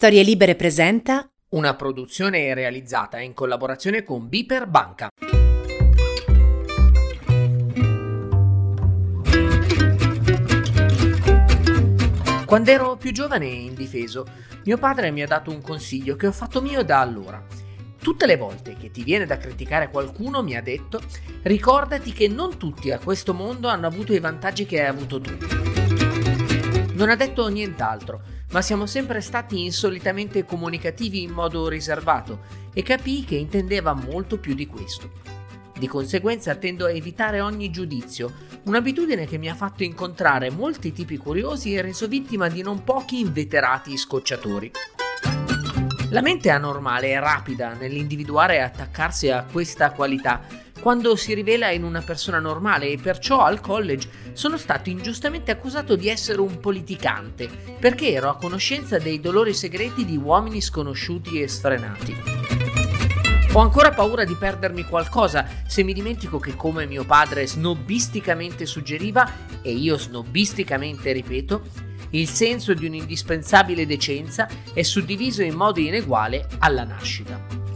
Storie Libere presenta una produzione realizzata in collaborazione con Biper Banca. Quando ero più giovane e indifeso, mio padre mi ha dato un consiglio che ho fatto mio da allora. Tutte le volte che ti viene da criticare qualcuno mi ha detto ricordati che non tutti a questo mondo hanno avuto i vantaggi che hai avuto tu. Non ha detto nient'altro ma siamo sempre stati insolitamente comunicativi in modo riservato e capii che intendeva molto più di questo. Di conseguenza tendo a evitare ogni giudizio, un'abitudine che mi ha fatto incontrare molti tipi curiosi e reso vittima di non pochi inveterati scocciatori. La mente anormale è rapida nell'individuare e attaccarsi a questa qualità quando si rivela in una persona normale e perciò al college sono stato ingiustamente accusato di essere un politicante perché ero a conoscenza dei dolori segreti di uomini sconosciuti e sfrenati. Ho ancora paura di perdermi qualcosa se mi dimentico che come mio padre snobisticamente suggeriva, e io snobisticamente ripeto, il senso di un'indispensabile decenza è suddiviso in modo ineguale alla nascita.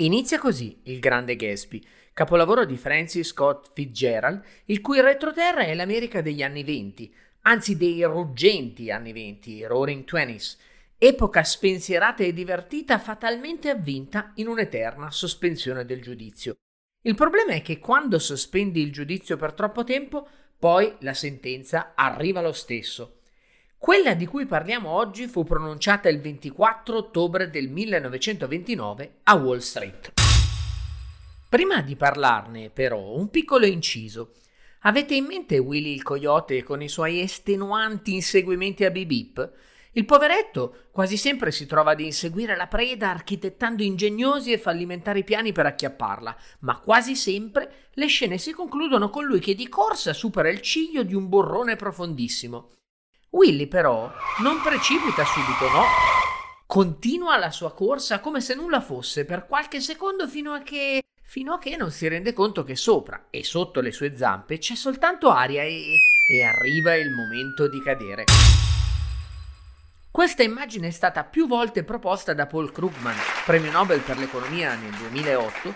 Inizia così il grande Gatsby, capolavoro di Francis Scott Fitzgerald, il cui retroterra è l'America degli anni venti, anzi dei ruggenti anni venti, Roaring Twenties, epoca spensierata e divertita fatalmente avvinta in un'eterna sospensione del giudizio. Il problema è che quando sospendi il giudizio per troppo tempo, poi la sentenza arriva lo stesso. Quella di cui parliamo oggi fu pronunciata il 24 ottobre del 1929 a Wall Street. Prima di parlarne, però, un piccolo inciso. Avete in mente Willy il coyote con i suoi estenuanti inseguimenti a bip Il poveretto quasi sempre si trova ad inseguire la preda architettando ingegnosi e fallimentari piani per acchiapparla, ma quasi sempre le scene si concludono con lui che di corsa supera il ciglio di un burrone profondissimo. Willy però non precipita subito, no? Continua la sua corsa come se nulla fosse per qualche secondo fino a che fino a che non si rende conto che sopra e sotto le sue zampe c'è soltanto aria e, e arriva il momento di cadere. Questa immagine è stata più volte proposta da Paul Krugman, premio Nobel per l'economia nel 2008,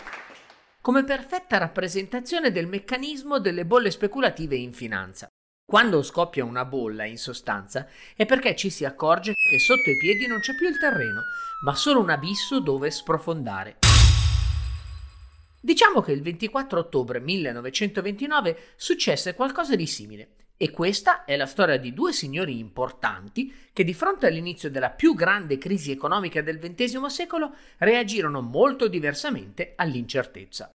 come perfetta rappresentazione del meccanismo delle bolle speculative in finanza. Quando scoppia una bolla, in sostanza, è perché ci si accorge che sotto i piedi non c'è più il terreno, ma solo un abisso dove sprofondare. Diciamo che il 24 ottobre 1929 successe qualcosa di simile. E questa è la storia di due signori importanti che di fronte all'inizio della più grande crisi economica del XX secolo reagirono molto diversamente all'incertezza.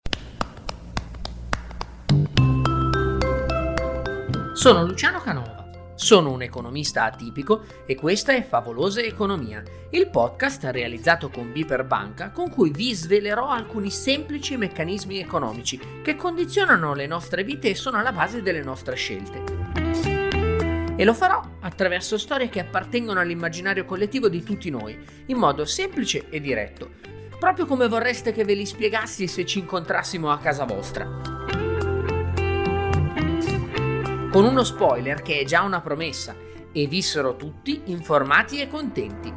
Sono Luciano Canova. Sono un economista atipico e questa è Favolosa Economia, il podcast realizzato con Biper Banca con cui vi svelerò alcuni semplici meccanismi economici che condizionano le nostre vite e sono alla base delle nostre scelte. E lo farò attraverso storie che appartengono all'immaginario collettivo di tutti noi, in modo semplice e diretto, proprio come vorreste che ve li spiegassi se ci incontrassimo a casa vostra con uno spoiler che è già una promessa, e vissero tutti informati e contenti.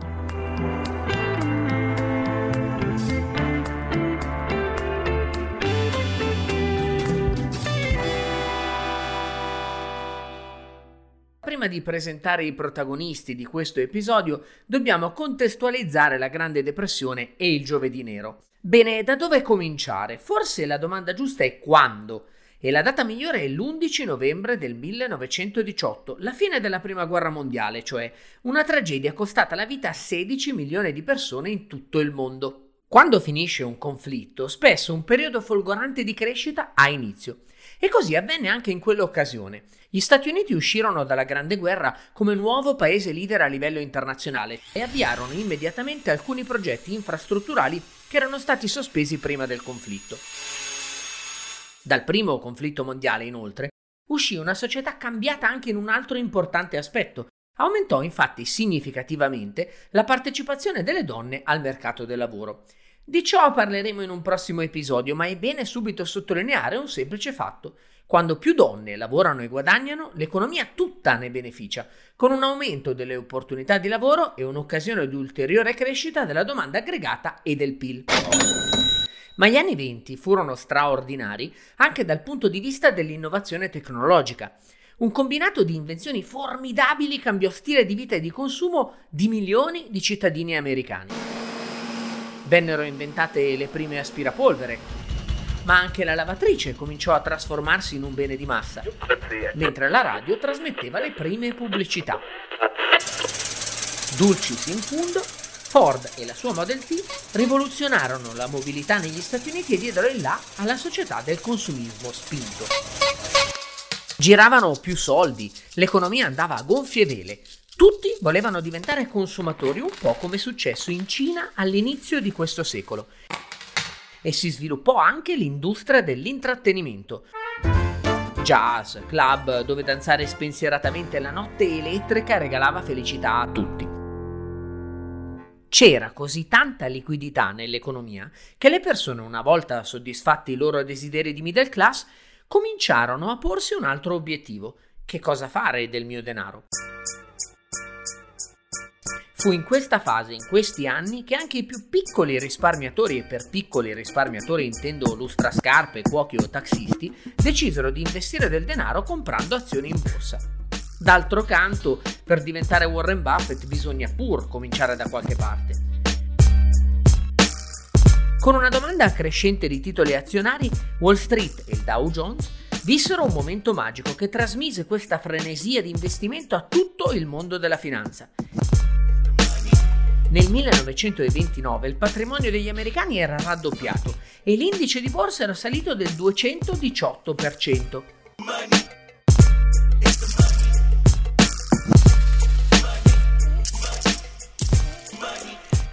Prima di presentare i protagonisti di questo episodio, dobbiamo contestualizzare la Grande Depressione e il Giovedì Nero. Bene, da dove cominciare? Forse la domanda giusta è quando e la data migliore è l'11 novembre del 1918, la fine della Prima Guerra Mondiale, cioè una tragedia costata la vita a 16 milioni di persone in tutto il mondo. Quando finisce un conflitto, spesso un periodo folgorante di crescita ha inizio. E così avvenne anche in quell'occasione. Gli Stati Uniti uscirono dalla Grande Guerra come nuovo paese leader a livello internazionale e avviarono immediatamente alcuni progetti infrastrutturali che erano stati sospesi prima del conflitto. Dal primo conflitto mondiale, inoltre, uscì una società cambiata anche in un altro importante aspetto. Aumentò infatti significativamente la partecipazione delle donne al mercato del lavoro. Di ciò parleremo in un prossimo episodio, ma è bene subito sottolineare un semplice fatto. Quando più donne lavorano e guadagnano, l'economia tutta ne beneficia, con un aumento delle opportunità di lavoro e un'occasione di ulteriore crescita della domanda aggregata e del PIL. Ma gli anni 20 furono straordinari anche dal punto di vista dell'innovazione tecnologica. Un combinato di invenzioni formidabili cambiò stile di vita e di consumo di milioni di cittadini americani. Vennero inventate le prime aspirapolvere, ma anche la lavatrice cominciò a trasformarsi in un bene di massa, mentre la radio trasmetteva le prime pubblicità. Dulcis in fundo, Ford e la sua Model T rivoluzionarono la mobilità negli Stati Uniti e diedero il là alla società del consumismo spinto. Giravano più soldi, l'economia andava a gonfie vele, tutti volevano diventare consumatori, un po' come è successo in Cina all'inizio di questo secolo. E si sviluppò anche l'industria dell'intrattenimento. Jazz, club dove danzare spensieratamente la notte elettrica regalava felicità a tutti. C'era così tanta liquidità nell'economia che le persone, una volta soddisfatti i loro desideri di middle class, cominciarono a porsi un altro obiettivo. Che cosa fare del mio denaro? Fu in questa fase, in questi anni, che anche i più piccoli risparmiatori, e per piccoli risparmiatori intendo lustrascarpe, cuochi o taxisti, decisero di investire del denaro comprando azioni in borsa. D'altro canto, per diventare Warren Buffett bisogna pur cominciare da qualche parte. Con una domanda crescente di titoli azionari, Wall Street e il Dow Jones vissero un momento magico che trasmise questa frenesia di investimento a tutto il mondo della finanza. Nel 1929 il patrimonio degli americani era raddoppiato e l'indice di borsa era salito del 218%.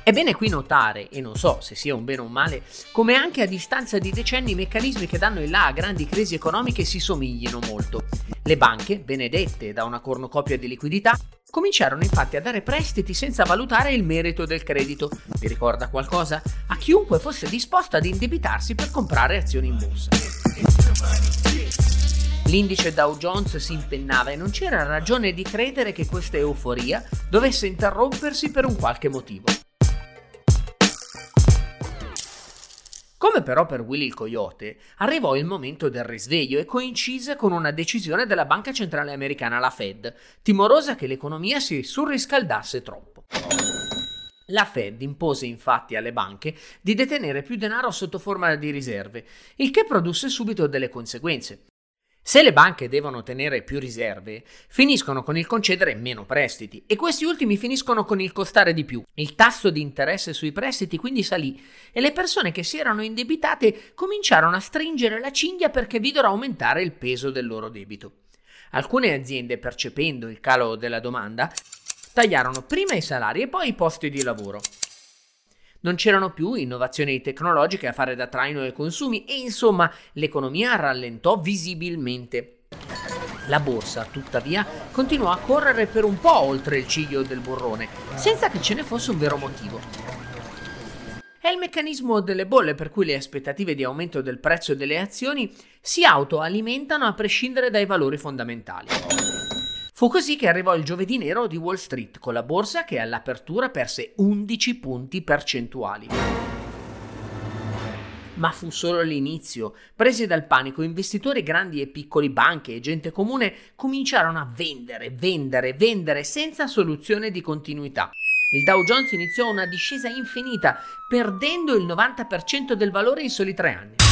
È bene qui notare, e non so se sia un bene o un male, come anche a distanza di decenni i meccanismi che danno il là a grandi crisi economiche si somiglino molto. Le banche, benedette da una cornucopia di liquidità, cominciarono infatti a dare prestiti senza valutare il merito del credito. Vi ricorda qualcosa? A chiunque fosse disposto ad indebitarsi per comprare azioni in borsa. L'indice Dow Jones si impennava e non c'era ragione di credere che questa euforia dovesse interrompersi per un qualche motivo. Come però per Willy il Coyote, arrivò il momento del risveglio e coincise con una decisione della Banca Centrale Americana, la Fed, timorosa che l'economia si surriscaldasse troppo. La Fed impose infatti alle banche di detenere più denaro sotto forma di riserve, il che produsse subito delle conseguenze. Se le banche devono tenere più riserve, finiscono con il concedere meno prestiti e questi ultimi finiscono con il costare di più. Il tasso di interesse sui prestiti quindi salì e le persone che si erano indebitate cominciarono a stringere la cinghia perché videro aumentare il peso del loro debito. Alcune aziende, percependo il calo della domanda, tagliarono prima i salari e poi i posti di lavoro. Non c'erano più innovazioni tecnologiche a fare da traino ai consumi e insomma l'economia rallentò visibilmente. La borsa, tuttavia, continuò a correre per un po' oltre il ciglio del burrone, senza che ce ne fosse un vero motivo. È il meccanismo delle bolle per cui le aspettative di aumento del prezzo delle azioni si autoalimentano a prescindere dai valori fondamentali. Fu così che arrivò il giovedì nero di Wall Street con la borsa che all'apertura perse 11 punti percentuali. Ma fu solo l'inizio. Presi dal panico, investitori grandi e piccoli, banche e gente comune cominciarono a vendere, vendere, vendere senza soluzione di continuità. Il Dow Jones iniziò una discesa infinita, perdendo il 90% del valore in soli tre anni.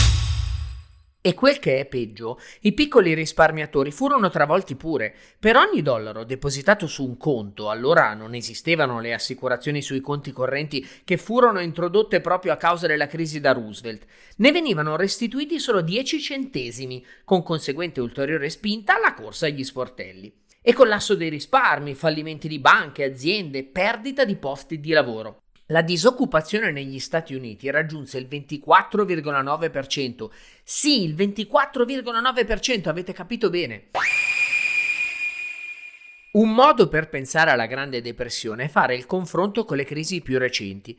E quel che è peggio, i piccoli risparmiatori furono travolti pure. Per ogni dollaro depositato su un conto, allora non esistevano le assicurazioni sui conti correnti che furono introdotte proprio a causa della crisi da Roosevelt, ne venivano restituiti solo 10 centesimi, con conseguente ulteriore spinta alla corsa agli sportelli. E collasso dei risparmi, fallimenti di banche, aziende, perdita di posti di lavoro. La disoccupazione negli Stati Uniti raggiunse il 24,9%. Sì, il 24,9%, avete capito bene. Un modo per pensare alla Grande Depressione è fare il confronto con le crisi più recenti.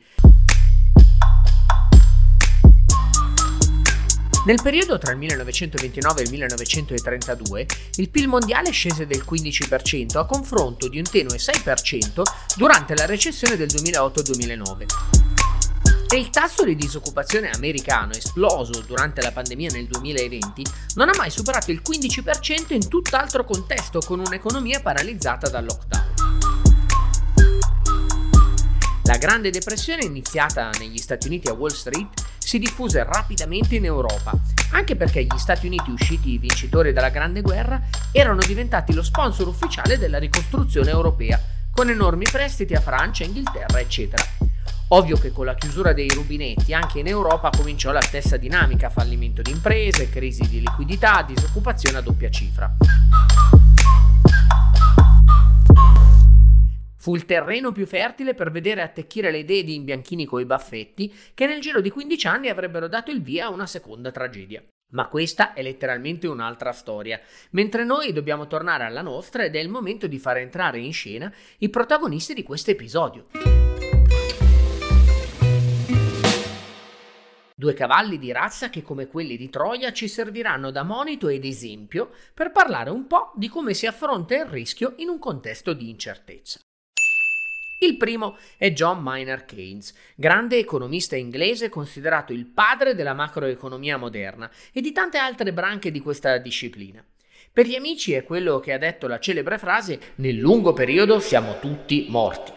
Nel periodo tra il 1929 e il 1932 il PIL mondiale scese del 15% a confronto di un tenue 6% durante la recessione del 2008-2009. E il tasso di disoccupazione americano esploso durante la pandemia nel 2020 non ha mai superato il 15% in tutt'altro contesto con un'economia paralizzata dal lockdown. La Grande Depressione iniziata negli Stati Uniti a Wall Street si diffuse rapidamente in Europa, anche perché gli Stati Uniti usciti vincitori dalla Grande Guerra erano diventati lo sponsor ufficiale della ricostruzione europea, con enormi prestiti a Francia, Inghilterra, eccetera. Ovvio che con la chiusura dei rubinetti anche in Europa cominciò la stessa dinamica, fallimento di imprese, crisi di liquidità, disoccupazione a doppia cifra. Fu il terreno più fertile per vedere attecchire le idee di imbianchini coi baffetti che nel giro di 15 anni avrebbero dato il via a una seconda tragedia. Ma questa è letteralmente un'altra storia, mentre noi dobbiamo tornare alla nostra ed è il momento di far entrare in scena i protagonisti di questo episodio. Due cavalli di razza che come quelli di Troia ci serviranno da monito ed esempio per parlare un po' di come si affronta il rischio in un contesto di incertezza. Il primo è John Maynard Keynes, grande economista inglese considerato il padre della macroeconomia moderna e di tante altre branche di questa disciplina. Per gli amici è quello che ha detto la celebre frase nel lungo periodo siamo tutti morti.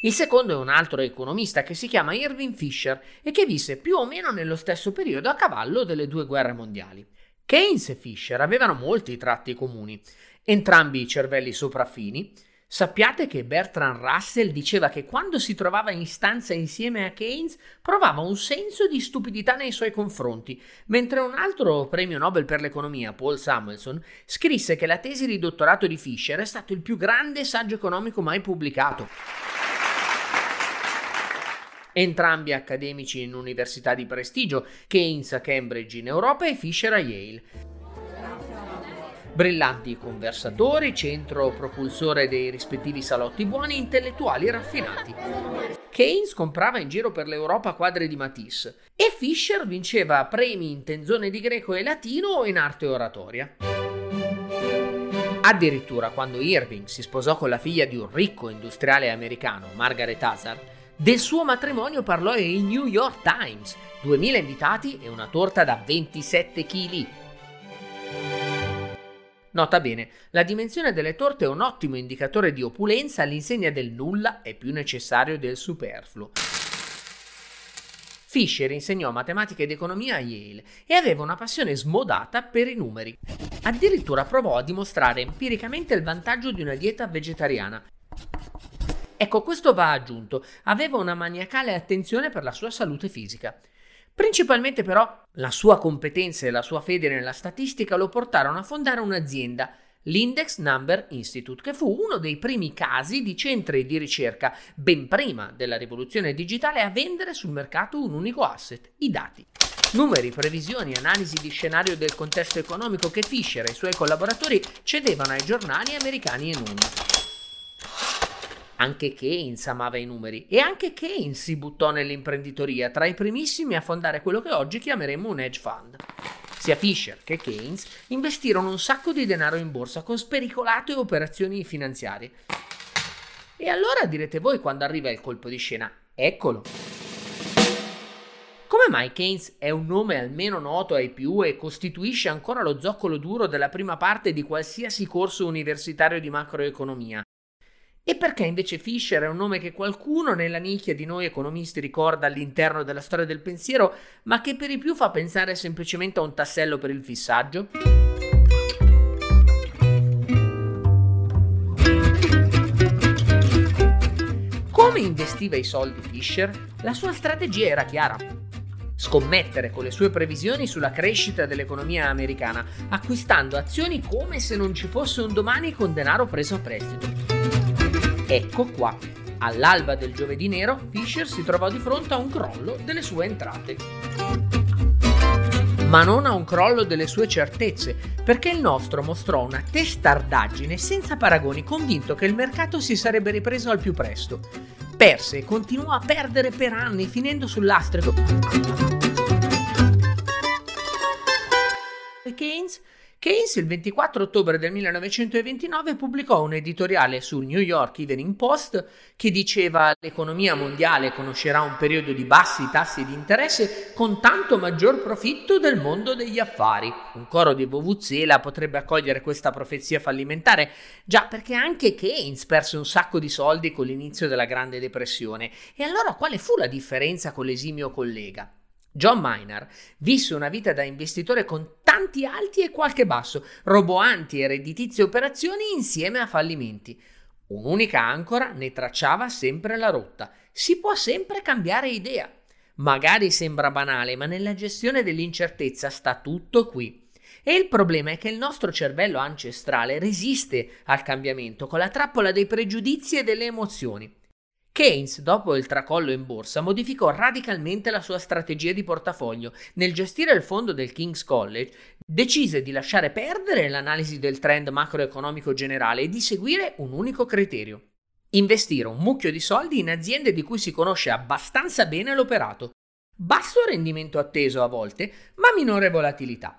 Il secondo è un altro economista che si chiama Irving Fisher e che visse più o meno nello stesso periodo a cavallo delle due guerre mondiali. Keynes e Fisher avevano molti tratti comuni, entrambi cervelli sopraffini, Sappiate che Bertrand Russell diceva che quando si trovava in stanza insieme a Keynes provava un senso di stupidità nei suoi confronti, mentre un altro premio Nobel per l'economia, Paul Samuelson, scrisse che la tesi di dottorato di Fisher è stato il più grande saggio economico mai pubblicato. Entrambi accademici in università di prestigio, Keynes a Cambridge in Europa e Fisher a Yale. Brillanti conversatori, centro propulsore dei rispettivi salotti buoni, intellettuali raffinati. Keynes comprava in giro per l'Europa quadri di Matisse e Fischer vinceva premi in tenzone di greco e latino o in arte oratoria. Addirittura quando Irving si sposò con la figlia di un ricco industriale americano, Margaret Hazard, del suo matrimonio parlò il New York Times, 2000 invitati e una torta da 27 kg, Nota bene, la dimensione delle torte è un ottimo indicatore di opulenza all'insegna del nulla è più necessario del superfluo. Fisher insegnò matematica ed economia a Yale e aveva una passione smodata per i numeri. Addirittura provò a dimostrare empiricamente il vantaggio di una dieta vegetariana. Ecco, questo va aggiunto, aveva una maniacale attenzione per la sua salute fisica. Principalmente però la sua competenza e la sua fede nella statistica lo portarono a fondare un'azienda, l'Index Number Institute, che fu uno dei primi casi di centri di ricerca, ben prima della rivoluzione digitale, a vendere sul mercato un unico asset, i dati. Numeri, previsioni, analisi di scenario del contesto economico che Fisher e i suoi collaboratori cedevano ai giornali americani e non. Anche Keynes amava i numeri e anche Keynes si buttò nell'imprenditoria, tra i primissimi a fondare quello che oggi chiameremo un hedge fund. Sia Fisher che Keynes investirono un sacco di denaro in borsa con spericolate operazioni finanziarie. E allora direte voi quando arriva il colpo di scena, eccolo. Come mai Keynes è un nome almeno noto ai più e costituisce ancora lo zoccolo duro della prima parte di qualsiasi corso universitario di macroeconomia? E perché invece Fisher è un nome che qualcuno nella nicchia di noi economisti ricorda all'interno della storia del pensiero, ma che per i più fa pensare semplicemente a un tassello per il fissaggio? Come investiva i soldi Fisher? La sua strategia era chiara. Scommettere con le sue previsioni sulla crescita dell'economia americana, acquistando azioni come se non ci fosse un domani con denaro preso a prestito. Ecco qua. All'alba del giovedì nero, Fisher si trovò di fronte a un crollo delle sue entrate. Ma non a un crollo delle sue certezze, perché il nostro mostrò una testardaggine senza paragoni, convinto che il mercato si sarebbe ripreso al più presto. Perse e continuò a perdere per anni, finendo sul lastrico. Keynes Keynes il 24 ottobre del 1929 pubblicò un editoriale sul New York Evening Post che diceva l'economia mondiale conoscerà un periodo di bassi tassi di interesse con tanto maggior profitto del mondo degli affari. Un coro di Vuvuzela potrebbe accogliere questa profezia fallimentare, già perché anche Keynes perse un sacco di soldi con l'inizio della Grande Depressione. E allora quale fu la differenza con l'esimio collega? John Maynard visse una vita da investitore con tanti alti e qualche basso, roboanti e redditizie operazioni insieme a fallimenti. Un'unica ancora ne tracciava sempre la rotta. Si può sempre cambiare idea. Magari sembra banale, ma nella gestione dell'incertezza sta tutto qui. E il problema è che il nostro cervello ancestrale resiste al cambiamento con la trappola dei pregiudizi e delle emozioni. Keynes, dopo il tracollo in borsa, modificò radicalmente la sua strategia di portafoglio. Nel gestire il fondo del King's College, decise di lasciare perdere l'analisi del trend macroeconomico generale e di seguire un unico criterio. Investire un mucchio di soldi in aziende di cui si conosce abbastanza bene l'operato. Basso rendimento atteso a volte, ma minore volatilità.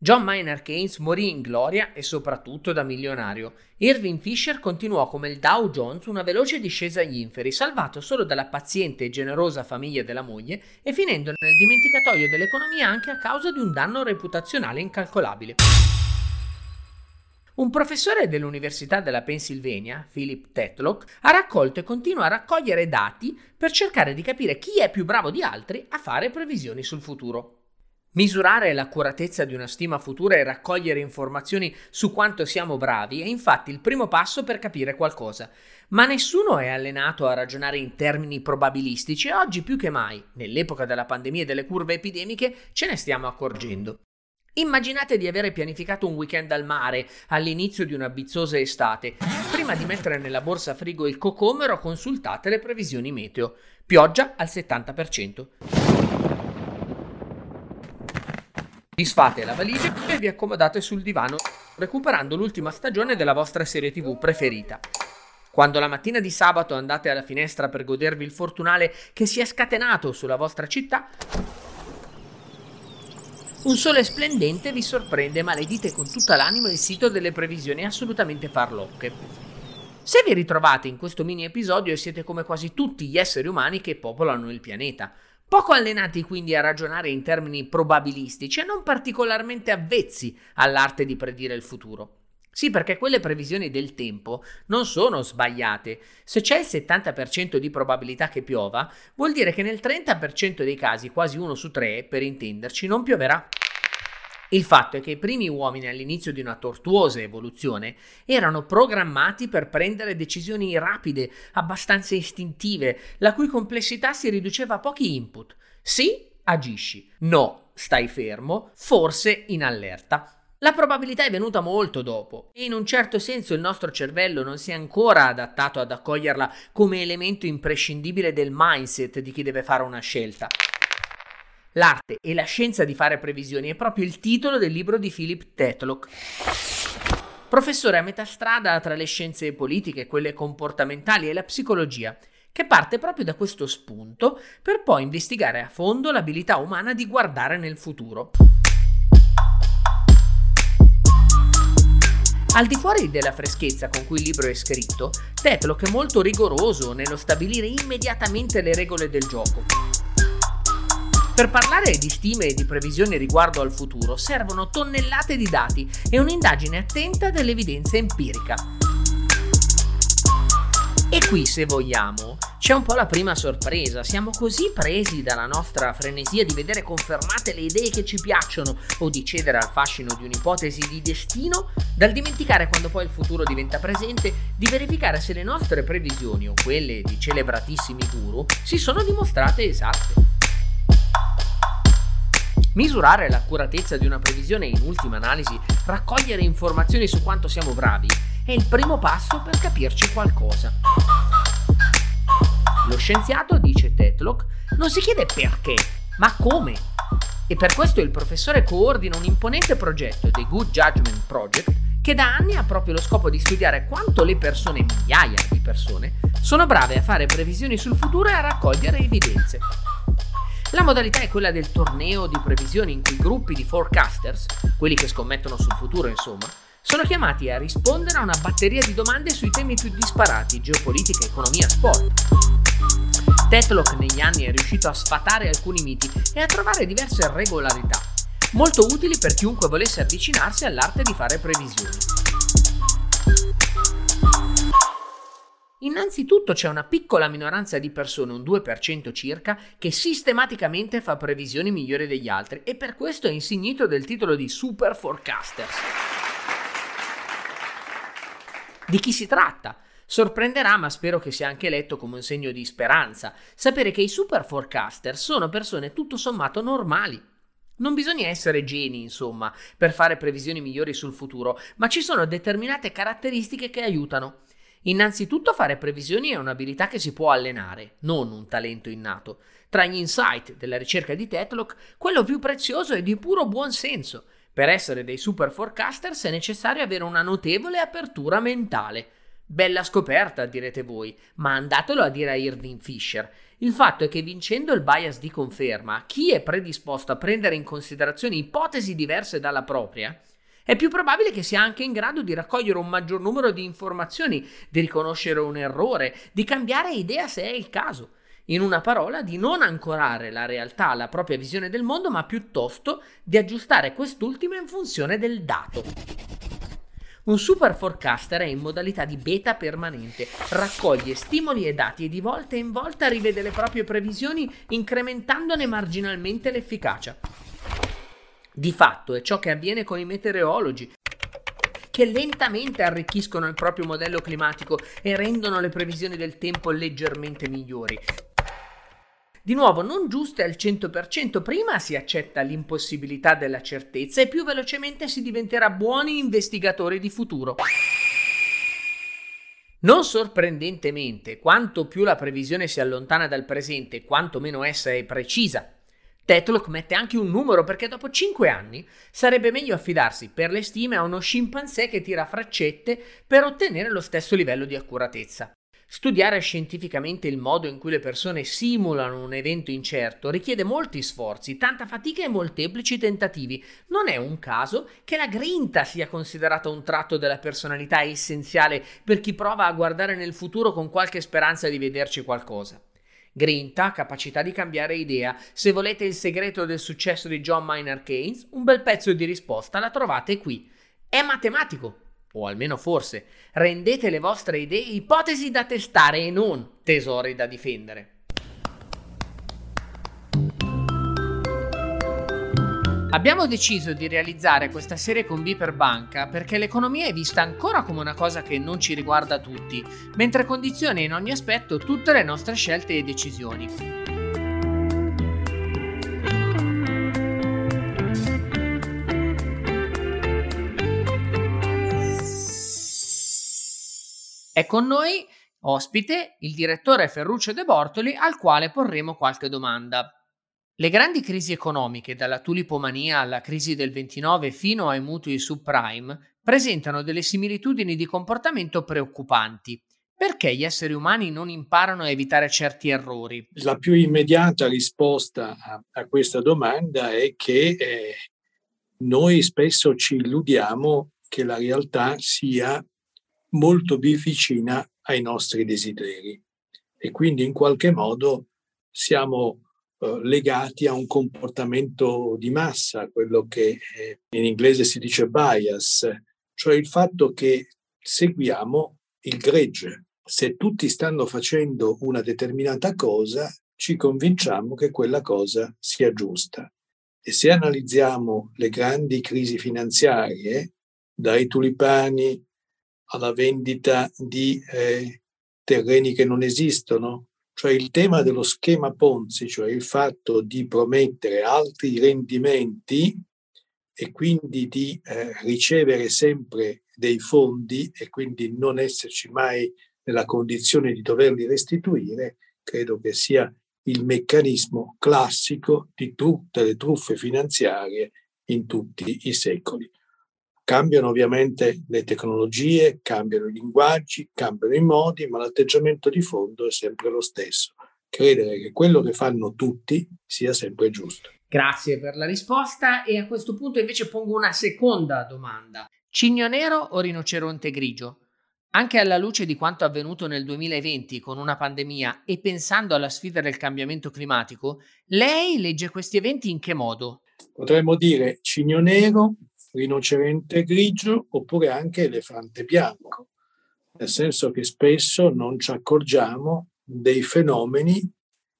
John Maynard Keynes morì in gloria e soprattutto da milionario. Irving Fisher continuò come il Dow Jones una veloce discesa agli inferi, salvato solo dalla paziente e generosa famiglia della moglie e finendo nel dimenticatoio dell'economia anche a causa di un danno reputazionale incalcolabile. Un professore dell'Università della Pennsylvania, Philip Tetlock, ha raccolto e continua a raccogliere dati per cercare di capire chi è più bravo di altri a fare previsioni sul futuro. Misurare l'accuratezza di una stima futura e raccogliere informazioni su quanto siamo bravi è infatti il primo passo per capire qualcosa, ma nessuno è allenato a ragionare in termini probabilistici e oggi più che mai, nell'epoca della pandemia e delle curve epidemiche, ce ne stiamo accorgendo. Immaginate di avere pianificato un weekend al mare all'inizio di una bizzosa estate. Prima di mettere nella borsa frigo il cocomero consultate le previsioni meteo. Pioggia al 70%. Disfate la valigia e vi accomodate sul divano, recuperando l'ultima stagione della vostra serie TV preferita. Quando la mattina di sabato andate alla finestra per godervi il fortunale che si è scatenato sulla vostra città, un sole splendente vi sorprende, ma maledite con tutta l'anima il sito delle previsioni assolutamente farlocche. Se vi ritrovate in questo mini episodio siete come quasi tutti gli esseri umani che popolano il pianeta, Poco allenati quindi a ragionare in termini probabilistici e non particolarmente avvezzi all'arte di predire il futuro. Sì, perché quelle previsioni del tempo non sono sbagliate. Se c'è il 70% di probabilità che piova, vuol dire che nel 30% dei casi, quasi uno su tre, per intenderci, non pioverà. Il fatto è che i primi uomini all'inizio di una tortuosa evoluzione erano programmati per prendere decisioni rapide, abbastanza istintive, la cui complessità si riduceva a pochi input. Sì, agisci. No, stai fermo, forse in allerta. La probabilità è venuta molto dopo e in un certo senso il nostro cervello non si è ancora adattato ad accoglierla come elemento imprescindibile del mindset di chi deve fare una scelta. L'arte e la scienza di fare previsioni è proprio il titolo del libro di Philip Tetlock. Professore a metà strada tra le scienze politiche, quelle comportamentali e la psicologia, che parte proprio da questo spunto per poi investigare a fondo l'abilità umana di guardare nel futuro. Al di fuori della freschezza con cui il libro è scritto, Tetlock è molto rigoroso nello stabilire immediatamente le regole del gioco. Per parlare di stime e di previsioni riguardo al futuro servono tonnellate di dati e un'indagine attenta dell'evidenza empirica. E qui, se vogliamo, c'è un po' la prima sorpresa. Siamo così presi dalla nostra frenesia di vedere confermate le idee che ci piacciono o di cedere al fascino di un'ipotesi di destino, dal dimenticare quando poi il futuro diventa presente, di verificare se le nostre previsioni o quelle di celebratissimi guru si sono dimostrate esatte. Misurare l'accuratezza di una previsione e in ultima analisi raccogliere informazioni su quanto siamo bravi è il primo passo per capirci qualcosa. Lo scienziato, dice Tetlock, non si chiede perché, ma come. E per questo il professore coordina un imponente progetto, The Good Judgment Project, che da anni ha proprio lo scopo di studiare quanto le persone, migliaia di persone, sono brave a fare previsioni sul futuro e a raccogliere evidenze. La modalità è quella del torneo di previsioni in cui gruppi di forecasters, quelli che scommettono sul futuro insomma, sono chiamati a rispondere a una batteria di domande sui temi più disparati, geopolitica, economia, sport. Tetlock negli anni è riuscito a sfatare alcuni miti e a trovare diverse regolarità, molto utili per chiunque volesse avvicinarsi all'arte di fare previsioni. Innanzitutto c'è una piccola minoranza di persone, un 2% circa, che sistematicamente fa previsioni migliori degli altri e per questo è insignito del titolo di super forecasters. Di chi si tratta? Sorprenderà, ma spero che sia anche letto come un segno di speranza, sapere che i super forecaster sono persone tutto sommato normali. Non bisogna essere geni, insomma, per fare previsioni migliori sul futuro, ma ci sono determinate caratteristiche che aiutano. Innanzitutto fare previsioni è un'abilità che si può allenare, non un talento innato. Tra gli insight della ricerca di Tetlock, quello più prezioso è di puro buon senso. Per essere dei super forecasters è necessario avere una notevole apertura mentale. Bella scoperta, direte voi, ma andatelo a dire a Irving Fisher. Il fatto è che vincendo il bias di conferma, chi è predisposto a prendere in considerazione ipotesi diverse dalla propria, è più probabile che sia anche in grado di raccogliere un maggior numero di informazioni, di riconoscere un errore, di cambiare idea se è il caso. In una parola, di non ancorare la realtà alla propria visione del mondo, ma piuttosto di aggiustare quest'ultima in funzione del dato. Un super forecaster è in modalità di beta permanente, raccoglie stimoli e dati e di volta in volta rivede le proprie previsioni incrementandone marginalmente l'efficacia. Di fatto è ciò che avviene con i meteorologi, che lentamente arricchiscono il proprio modello climatico e rendono le previsioni del tempo leggermente migliori. Di nuovo, non giuste al 100%, prima si accetta l'impossibilità della certezza e più velocemente si diventerà buoni investigatori di futuro. Non sorprendentemente, quanto più la previsione si allontana dal presente, quanto meno essa è precisa. Tetlock mette anche un numero perché dopo 5 anni sarebbe meglio affidarsi per le stime a uno scimpanzé che tira freccette per ottenere lo stesso livello di accuratezza. Studiare scientificamente il modo in cui le persone simulano un evento incerto richiede molti sforzi, tanta fatica e molteplici tentativi. Non è un caso che la grinta sia considerata un tratto della personalità essenziale per chi prova a guardare nel futuro con qualche speranza di vederci qualcosa. Grinta, capacità di cambiare idea. Se volete il segreto del successo di John Maynard Keynes, un bel pezzo di risposta la trovate qui. È matematico, o almeno forse, rendete le vostre idee ipotesi da testare e non tesori da difendere. Abbiamo deciso di realizzare questa serie con B per banca perché l'economia è vista ancora come una cosa che non ci riguarda tutti, mentre condiziona in ogni aspetto tutte le nostre scelte e decisioni. È con noi, ospite, il direttore Ferruccio De Bortoli, al quale porremo qualche domanda. Le grandi crisi economiche, dalla tulipomania alla crisi del 29 fino ai mutui subprime, presentano delle similitudini di comportamento preoccupanti. Perché gli esseri umani non imparano a evitare certi errori? La più immediata risposta a, a questa domanda è che eh, noi spesso ci illudiamo che la realtà sia molto vicina ai nostri desideri e quindi in qualche modo siamo eh, legati a un comportamento di massa, quello che eh, in inglese si dice bias, cioè il fatto che seguiamo il gregge. Se tutti stanno facendo una determinata cosa, ci convinciamo che quella cosa sia giusta. E se analizziamo le grandi crisi finanziarie, dai tulipani alla vendita di eh, terreni che non esistono, cioè il tema dello schema Ponzi, cioè il fatto di promettere altri rendimenti e quindi di eh, ricevere sempre dei fondi e quindi non esserci mai nella condizione di doverli restituire, credo che sia il meccanismo classico di tutte le truffe finanziarie in tutti i secoli. Cambiano ovviamente le tecnologie, cambiano i linguaggi, cambiano i modi, ma l'atteggiamento di fondo è sempre lo stesso. credere che quello che fanno tutti sia sempre giusto. Grazie per la risposta e a questo punto invece pongo una seconda domanda. Cigno nero o rinoceronte grigio? Anche alla luce di quanto avvenuto nel 2020 con una pandemia e pensando alla sfida del cambiamento climatico, lei legge questi eventi in che modo? Potremmo dire cigno nero, rinoceronte grigio oppure anche elefante bianco, nel senso che spesso non ci accorgiamo dei fenomeni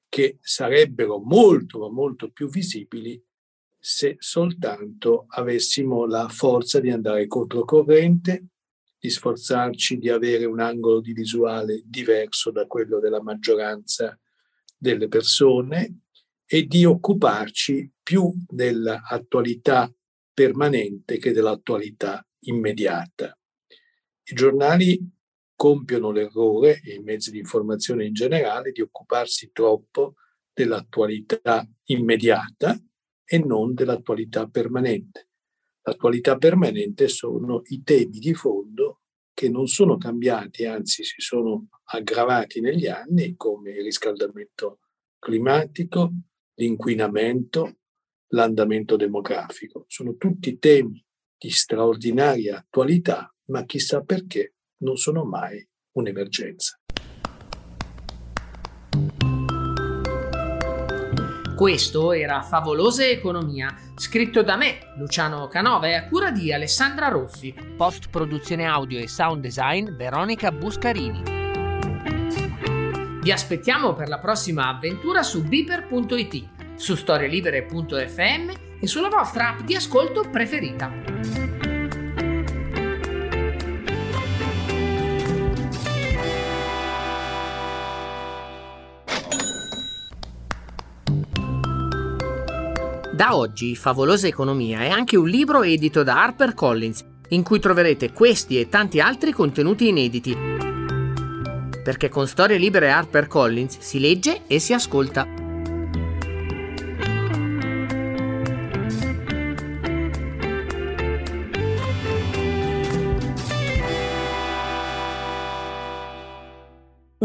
che sarebbero molto, molto più visibili se soltanto avessimo la forza di andare controcorrente, di sforzarci di avere un angolo di visuale diverso da quello della maggioranza delle persone e di occuparci più dell'attualità permanente che dell'attualità immediata. I giornali compiono l'errore, e i mezzi di informazione in generale, di occuparsi troppo dell'attualità immediata e non dell'attualità permanente. L'attualità permanente sono i temi di fondo che non sono cambiati, anzi si sono aggravati negli anni, come il riscaldamento climatico, l'inquinamento, l'andamento demografico. Sono tutti temi di straordinaria attualità, ma chissà perché non sono mai un'emergenza. Questo era Favolose Economia, scritto da me, Luciano Canova, e a cura di Alessandra Rossi. Post produzione audio e sound design Veronica Buscarini. Vi aspettiamo per la prossima avventura su beeper.it, su storielibere.fm e sulla vostra app di ascolto preferita. Da oggi Favolosa Economia è anche un libro edito da HarperCollins, in cui troverete questi e tanti altri contenuti inediti. Perché con Storie Libere HarperCollins si legge e si ascolta.